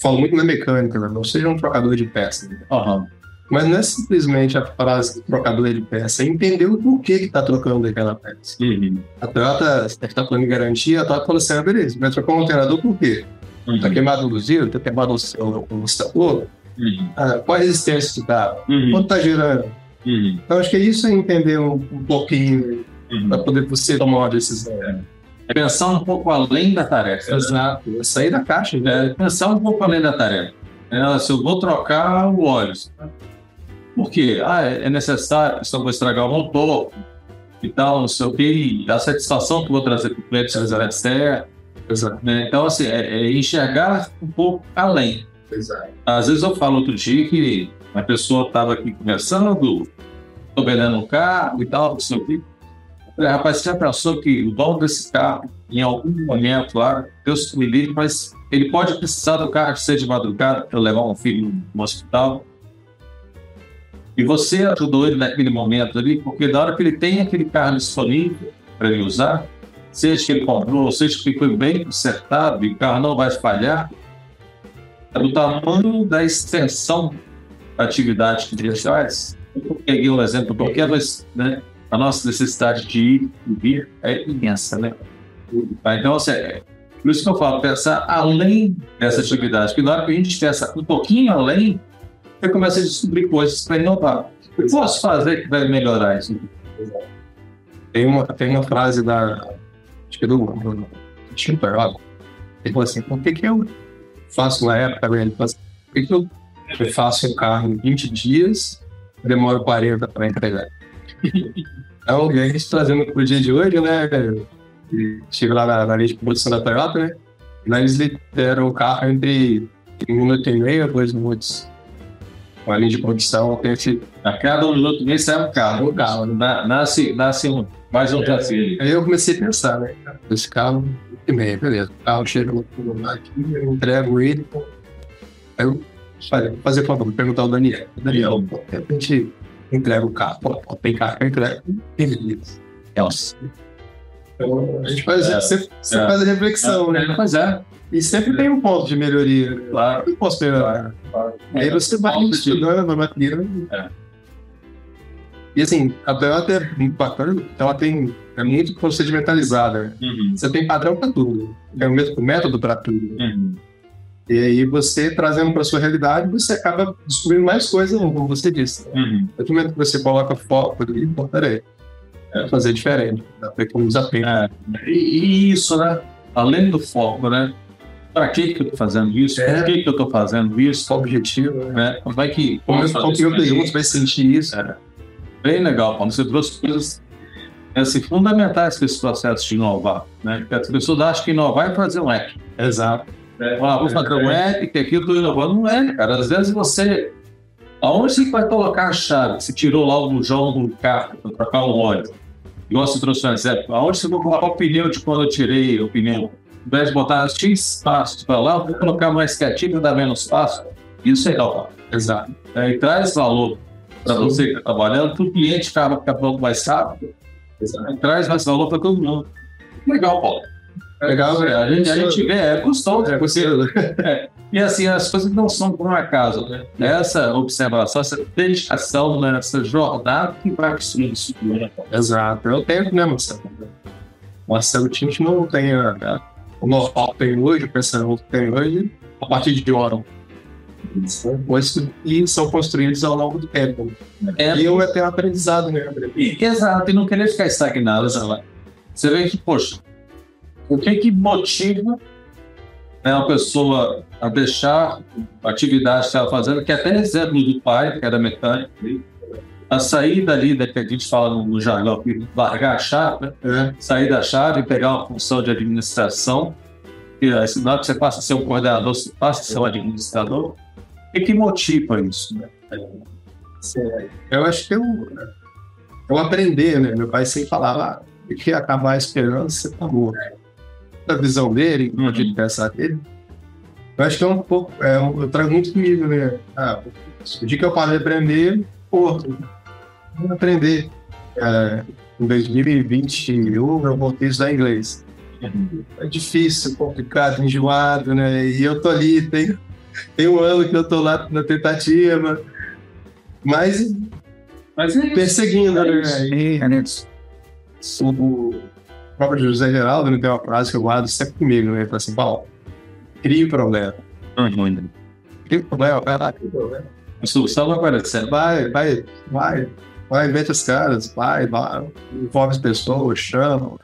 falo muito na mecânica, né? não seja um trocador de peça. né?
Aham.
Mas não é simplesmente a frase trocador de peça, é entender o porquê que tá trocando aquela peça.
Uhum.
A Toyota está falando em garantia, a Toyota falou assim, ah, beleza, vai trocar um alternador por quê? Tá
Uhum.
queimado o luziro, tá queimado o, estator,
Uhum.
ah, qual a resistência que tá?
Uhum.
Quanto tá girando?
Uhum.
Então acho que é isso é entender um, um pouquinho
Uhum.
para poder você tomar uma decisão.
É pensar um pouco além da tarefa.
Exato. É sair da caixa, né?
É pensar um pouco além da tarefa. É, se eu vou trocar o óleo. Por quê? Ah, é é necessário, eu vou estragar o motor e tal, não sei o quê. E a satisfação que eu vou trazer para o cliente se.
Exato.
Né? Então, assim, é, é enxergar um pouco além.
Exato.
Às vezes eu falo outro dia que a pessoa estava aqui conversando, tô vendendo um carro e tal, não sei o quê. Rapaz, você já pensou que o dono desse carro, em algum momento lá, Deus me livre, mas ele pode precisar do carro ser de madrugada para levar um filho no hospital. E você ajudou ele naquele momento ali, porque na hora que ele tem aquele carro disponível para ele usar, seja que ele comprou, seja que foi bem consertado e o carro não vai espalhar, é do tamanho da extensão da atividade que ele faz. Eu peguei um exemplo, porque né, a nossa necessidade de ir e vir é imensa, né? Então, assim, é, por isso que eu falo, pensar além dessa atividade, porque na hora que a gente pensa um pouquinho além, você começa a descobrir coisas para inovar. O que posso fazer que vai melhorar isso?
Tem uma, tem uma frase da. Acho que é do, do Chimper, Ele falou assim: por que, que eu faço na época, que eu, eu faço um carro em 20 dias demoro 40 para entregar? então, a gente trazendo para o dia de hoje, né, Chego lá na, na linha de produção da Toyota, né? Lá eles lideram o carro entre um minuto e meio a dois minutos uma linha de produção tem esse.
A cada um minuto nem sai um carro. Um carro. Na, nasce, nasce um, mais um desafio.
Aí eu comecei a pensar, né? Esse carro e meio, beleza. O carro chega aqui, eu entrego ele. Aí eu falei, fazer por favor, perguntar ao Daniel. Daniel, de repente entrega o carro. Pô, tem carro eu entrego. Beleza. Nossa. Então, a gente faz, é, você é, faz a reflexão, é, né?
Pois é.
E sempre tem um ponto de melhoria. Claro. Eu posso melhorar. Claro. Aí você vai estudando a matéria. É. E assim, a Toyota é ela tem, é muito procedimentalizada. Uhum. Você tem padrão para tudo. É o mesmo método para tudo. Uhum. E aí você trazendo para sua realidade, você acaba descobrindo mais coisas, como você disse. Uhum. No momento que você coloca foco ali, peraí, é fazer diferente, dá para economizar tempo. É.
E, isso, né? Além do foco, né? para que, que eu estou fazendo isso? É. Por que, que eu estou fazendo isso?
Qual o objetivo?
Né? Vai que.
Como eu pergunto, vai sentir isso. É.
Bem legal, quando você trouxe coisas assim, fundamentais para esse processo de inovar. Né? Porque as pessoas acham que inovar é fazer um app.
Exato.
É, ah, vou fazer um app, que aqui eu estou inovando. Não é, cara. Às vezes você. Aonde você vai colocar a chave? Você tirou lá o bujão do carro para trocar o óleo. Igual você trouxe um exemplo. Aonde você vai colocar o pneu de quando eu tirei o pneu? ao invés de botar X passos para lá, vou colocar mais quietinho e dar menos passos. Isso é legal.
Exato.
É, e traz valor para você que está trabalhando, para o cliente acaba ficando mais rápido. Traz mais valor para todo mundo. Legal, Paulo.
É legal,
é, a, gente, a gente vê, é gostoso. É gostoso. É, e assim, as coisas não são por um acaso. Né? Essa observação, essa dedicação, né? essa jornada que vai construir isso. Né?
Exato. Eu tenho, né, Marcelo? Marcelo Tint não tem né? o know-how que tem hoje, o pensamento que tem hoje, a partir de Oron. E são construídos ao longo do tempo. É, e eu até aprendizado, né?
Exato, e não querer ficar estagnado. Sabe? Você vê que, poxa, o que que motiva né, uma pessoa a deixar a atividade que estava fazendo, que até exemplo do pai, que era mecânico, a sair dali, que a gente fala no jargão, largar a chave, né? é. sair da chave e pegar uma função de administração, e aí, na hora que você passa a ser um coordenador, você passa a ser um administrador, o que motiva isso? Né?
Eu acho que eu, eu aprender, né? Meu pai sempre falava ah, que acabar a esperança, tá morto. A visão dele, o modo de pensar dele, eu acho que é um pouco, é, eu trago muito comigo, né? Ah, o dia que eu parei de aprender, pô, vou aprender. É, em 2021 eu voltei a estudar inglês. É difícil, complicado, enjoado, né? E eu tô ali, tem, tem um ano que eu tô lá na tentativa, mas, mas é perseguindo, é né? É o próprio José Geraldo né, tem uma frase que eu guardo sempre comigo, né? Ele fala assim, Paulo, cria o problema.
Uhum.
Cria o problema, vai lá, cria o problema.
A solução vai aparecer.
Vai, vai, vai. Vai, inventa os caras, vai, vai, envolve as pessoas, chama.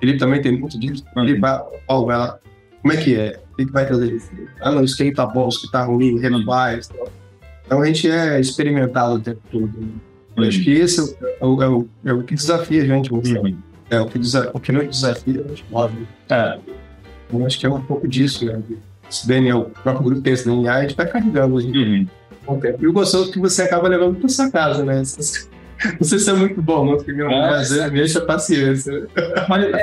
Ele também tem muito disso. Ele vai, vai lá. Como é que é? O que vai trazer? Ah, não, isso quem tá bom, isso que tá ruim, vai. Então a gente é experimentado o tempo todo. Eu acho que esse é o, é o, é o que desafia a gente. Uhum. É o que, desa, o que não desafia, a gente move. É. Eu acho que é um pouco disso, né? Esse DNA, o próprio grupo esse DNA, a gente vai carregando. Uhum. E o gostoso é que você acaba levando para sua casa, né? Não sei se é muito bom, não,
É.
mas é, me enche a paciência.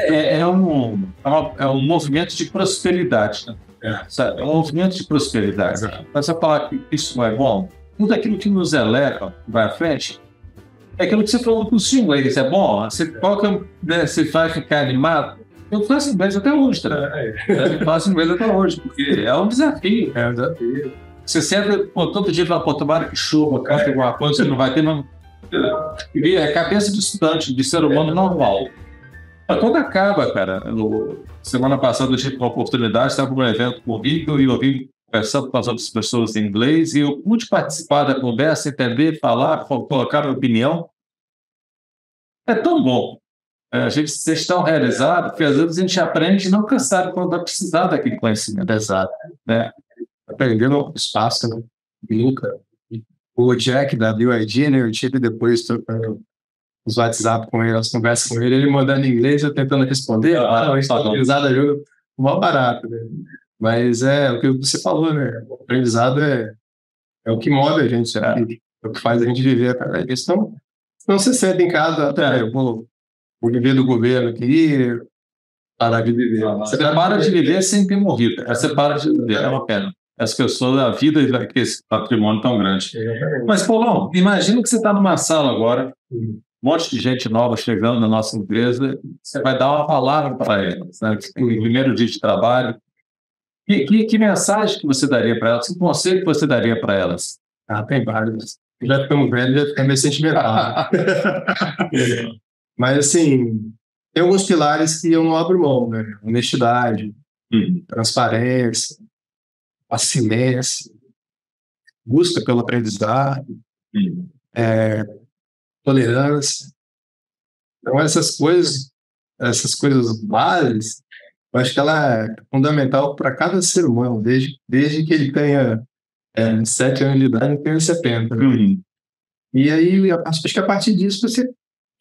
É, é um, é, é um movimento de prosperidade. Né?
É.
É um movimento de prosperidade. Mas você falar que isso não é bom, tudo aquilo que nos eleva, vai à frente, é aquilo que você falou com o inglês. É bom, você coloca, né, você vai ficar animado. Eu faço inglês até hoje, tá? Eu faço inglês até hoje, porque é um desafio.
É um desafio.
Você sempre, pô, todo dia fala, pô, tomara que chova, canta alguma coisa, você não vai ter, mas. É cabeça de estudante, de ser humano normal. Mas quando acaba, cara, no- semana passada eu tive uma oportunidade, estava num evento comigo e eu vim conversando com as outras pessoas em inglês e eu pude participar da conversa, entender, falar, co- colocar minha opinião. É tão bom. É, a gente ser tão realizado, porque às vezes a gente aprende e não cansar quando vai precisar daquele conhecimento.
Exato.
Né?
Perdendo espaço, né? Nunca. O Jack da BYD, né? Eu tive depois os WhatsApp com ele, as conversas com ele, ele mandando em inglês, eu tentando responder.
Ah,
Ah,
tá
é jogo mó barato, né? Mas é o que você falou, né? O aprendizado é, é o que move a gente, é, é o que faz a gente viver. Cara. A questão não se senta em casa,
É.
é, eu vou, vou viver do governo aqui, parar de viver.
Você para de viver sem ter morrido. Aí Você para de viver, é uma pena. As pessoas, a vida e esse patrimônio tão grande. Mas, Paulão, imagina que você está numa sala agora,
Hum.
um monte de gente nova chegando na nossa empresa, você vai dar uma palavra para elas, né? No primeiro dia de trabalho. Que, que, que mensagem que você daria para elas? Que conselho que você daria para elas?
Ah, tem vários. Já ficamos velhos, já fica meio sentimental. Mas, assim, tem alguns pilares que eu não abro mão, né? Honestidade,
Hum.
transparência, paciência, busca pelo aprendizado,
Hum.
tolerância. Então, essas coisas, essas coisas básicas, eu acho que ela é fundamental para cada ser humano, desde, desde que ele tenha é, sete anos de idade e tenha 70. né?
Hum.
E aí, acho que a partir disso você,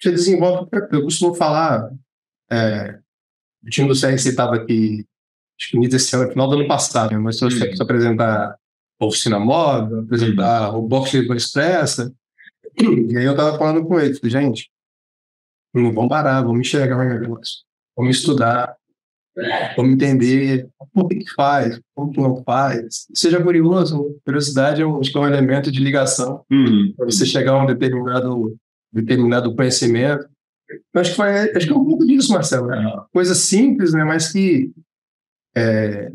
você desenvolve. Eu costumo falar. É, o time do CRC estava aqui, acho que início desse ano, final do ano passado, né? mas você
Uhum.
se apresentar a oficina móvel, apresentar o box de expressa. E aí eu estava falando com ele, falei, gente, não vamos parar, vamos enxergar o negócio, vamos estudar, vamos entender por que, que faz, como que não faz. Seja curioso, curiosidade é um, acho que é um elemento de ligação
Hum.
para você chegar a um determinado, determinado conhecimento. Eu acho que, foi, acho que é um pouco disso, Marcelo. né? Coisa simples, né? mas que é,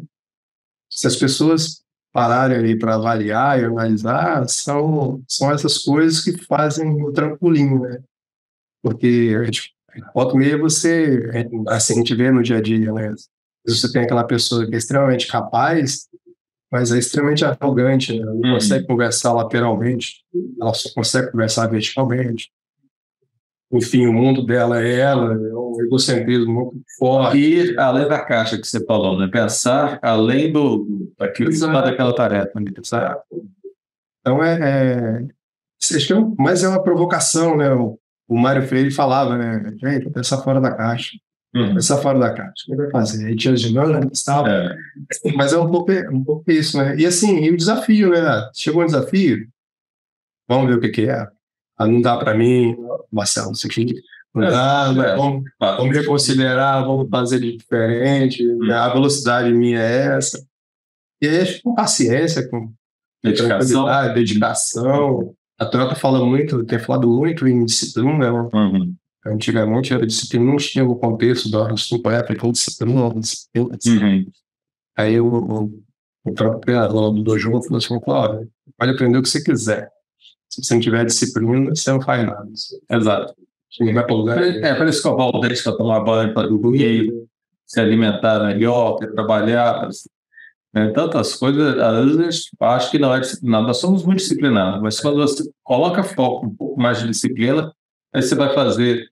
se as pessoas pararem ali para avaliar e analisar, são, são essas coisas que fazem o trampolim, né? Porque a gente, volta meia você, assim, a gente vê no dia a dia, né? Você tem aquela pessoa que é extremamente capaz, mas é extremamente arrogante, né? não
Uhum.
consegue conversar lateralmente, ela só consegue conversar verticalmente. Enfim, o mundo dela é ela, é um egocentrismo muito forte.
E além da caixa que você falou, né? Pensar além do daquilo daquela tarefa, né? sabe?
Então é, é é mas é uma provocação, né? O, o Mário Freire falava, né? Gente, pensar fora da caixa,
Hum.
pensar fora da caixa. O que vai fazer? Aí tinha as dinâmicas e tal.
É.
Mas é um pouco, um pouco isso, né? E assim, e o desafio, né? Chegou um desafio, vamos ver o que, que é. Ah, não dá para mim, Marcelo, isso aqui não
É,
dá, né?
é.
vamos, vamos reconsiderar, vamos fazer de diferente,
Hum.
a velocidade minha é essa. E aí, com paciência, com
Dedicação.
dedicação. A Toyota fala muito, tem falado muito em disciplina, né?
Uhum.
Antigamente era disciplina, não tinha o contexto da assunto época, disciplina, disciplina, disciplina.
Uhum.
Aí o, o, o próprio do dojo falou assim, Cláudio, pode aprender o que você quiser. Se você não tiver disciplina, você não faz nada. Você
Exato.
não vai para lugar.
É, para escovar o dente, para tomar banho, para dormir, se alimentar melhor, para trabalhar, né? tantas coisas. Às vezes a gente acha que não é disciplinado. Nós somos muito disciplinados, mas quando você coloca foco, um pouco mais de disciplina, aí você vai fazer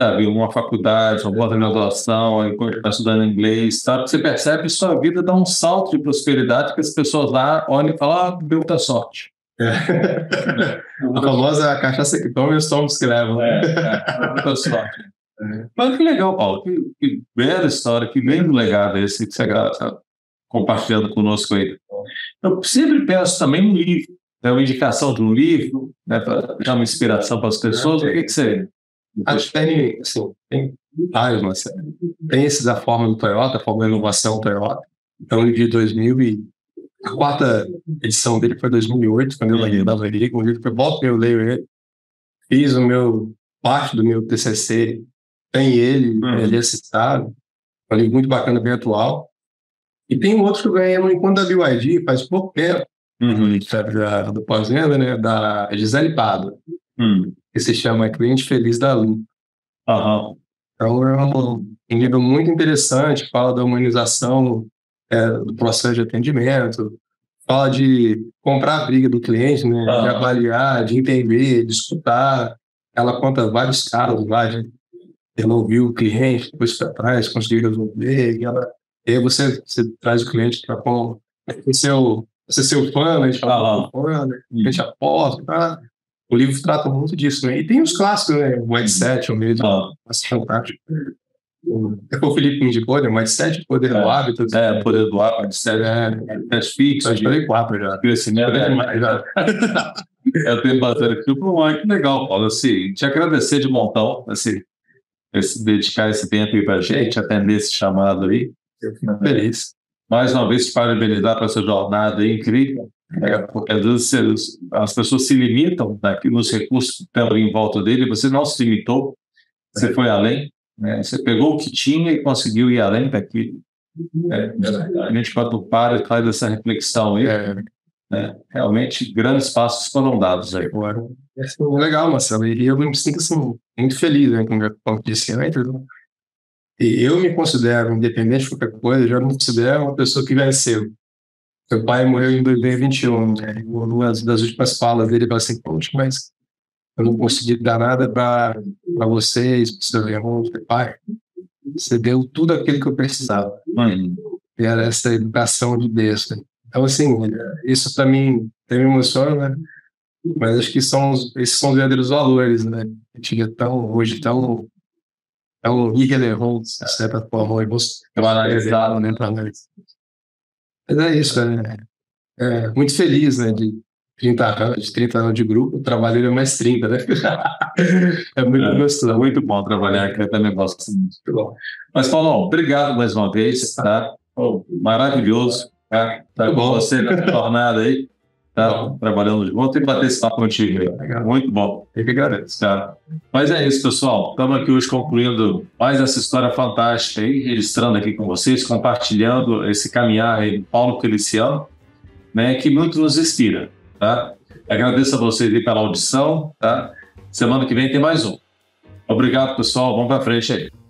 sabe, uma faculdade, uma boa graduação, enquanto está estudando inglês, sabe? Você percebe que sua vida dá um salto de prosperidade que as pessoas lá olham e falam, ah, deu muita sorte.
A famosa cachaça que toma e os tombos que levam. né?
É, muita sorte. Mas que legal, Paulo. Que, que bela história, que bem legado esse que você está compartilhando conosco aí. Eu sempre peço também um livro é uma indicação de um livro, né, para dar uma inspiração para as pessoas? O que, que você.
Acho que tem, assim, tem vários, mas tem esse da Fórmula do Toyota, a Fórmula Inovação Toyota. Então, um livro de 2000 e a quarta edição dele foi 2008, quando eu larguei da Veriga. Um livro eu volto eu leio ele. Fiz o meu, parte do meu TCC, tem ele, uhum. ele é citado. É um livro muito bacana, bem atual. E tem um outro que eu ganhei no Encontro da BYD, faz pouco tempo, uhum. da, do pós-venda, né, da Gisele Pado, uhum. que se chama Cliente Feliz da Lu. Uhum. Então é um, um livro muito interessante, fala da humanização é, do processo de atendimento, fala de comprar a briga do cliente, né, de avaliar, de entender, de escutar. Ela conta vários casos lá, de ela ouviu o cliente, depois para trás, conseguiu resolver, e ela e aí você, você traz o cliente para com seu, você seu fã, né? a gente fala, ah, fã, né? a gente aposta, tá? O livro trata muito disso, né? E tem os clássicos, né? O Mindset, o meio ah. fantástico. É o Felipe me indicou, né? Mindset, Poder é. do Hábito.
É, Poder do Hábito, Mindset, é, Mindset fixo.
Eu falei quatro já.
Crescimento é mais já. Eu tenho bastante aqui. Pô, que legal, Paulo. Assim, te agradecer de montão, assim, esse, dedicar esse tempo aí pra gente, atender esse chamado aí.
Eu fico feliz.
Mais uma vez, te parabenizar para essa jornada aí, incrível. É, porque às vezes as pessoas se limitam né, nos recursos que estão em volta dele, você não se limitou, você é. foi além, né? você pegou o que tinha e conseguiu ir além daquilo. É, a gente, quando para, faz essa reflexão aí, é. né? realmente grandes passos foram dados aí.
É legal, Marcelo, e eu me sinto assim, muito feliz né, com o que disse, né? E eu me considero, independente de qualquer coisa, já me considero uma pessoa que venceu. Meu pai morreu em 2021, né? Uma das últimas falas dele, ele assim, poxa, mas eu não consegui dar nada para vocês, para o seu irmão. pai, você deu tudo aquilo que eu precisava. Hum. E era essa educação de besta. Então, assim, isso para mim tem me emociona, né? Mas acho que são, esses são os verdadeiros valores, né? A gente é tão, hoje tão um irrelevante, de certa forma, e você analisado, né. Mas é isso, né? É, muito feliz, né, de 30 anos, de 30 anos de grupo, trabalhei mais 30, né? é muito é, gostoso.
Muito bom trabalhar aqui, eu também gosto muito. bom. Mas, Paulo, obrigado mais uma vez, tá? Maravilhoso, tá? Tá com bom. você na jornada aí tá trabalhando junto e bater esse papo contigo aí. Muito bom.
Eu que agradeço.
Tá. Mas é isso, pessoal. Estamos aqui hoje concluindo mais essa história fantástica aí, registrando aqui com vocês, compartilhando esse caminhar aí do Paulo Feliciano, né, que muito nos inspira, tá? Agradeço a vocês pela audição, tá? Semana que vem tem mais um. Obrigado, pessoal. Vamos para frente aí.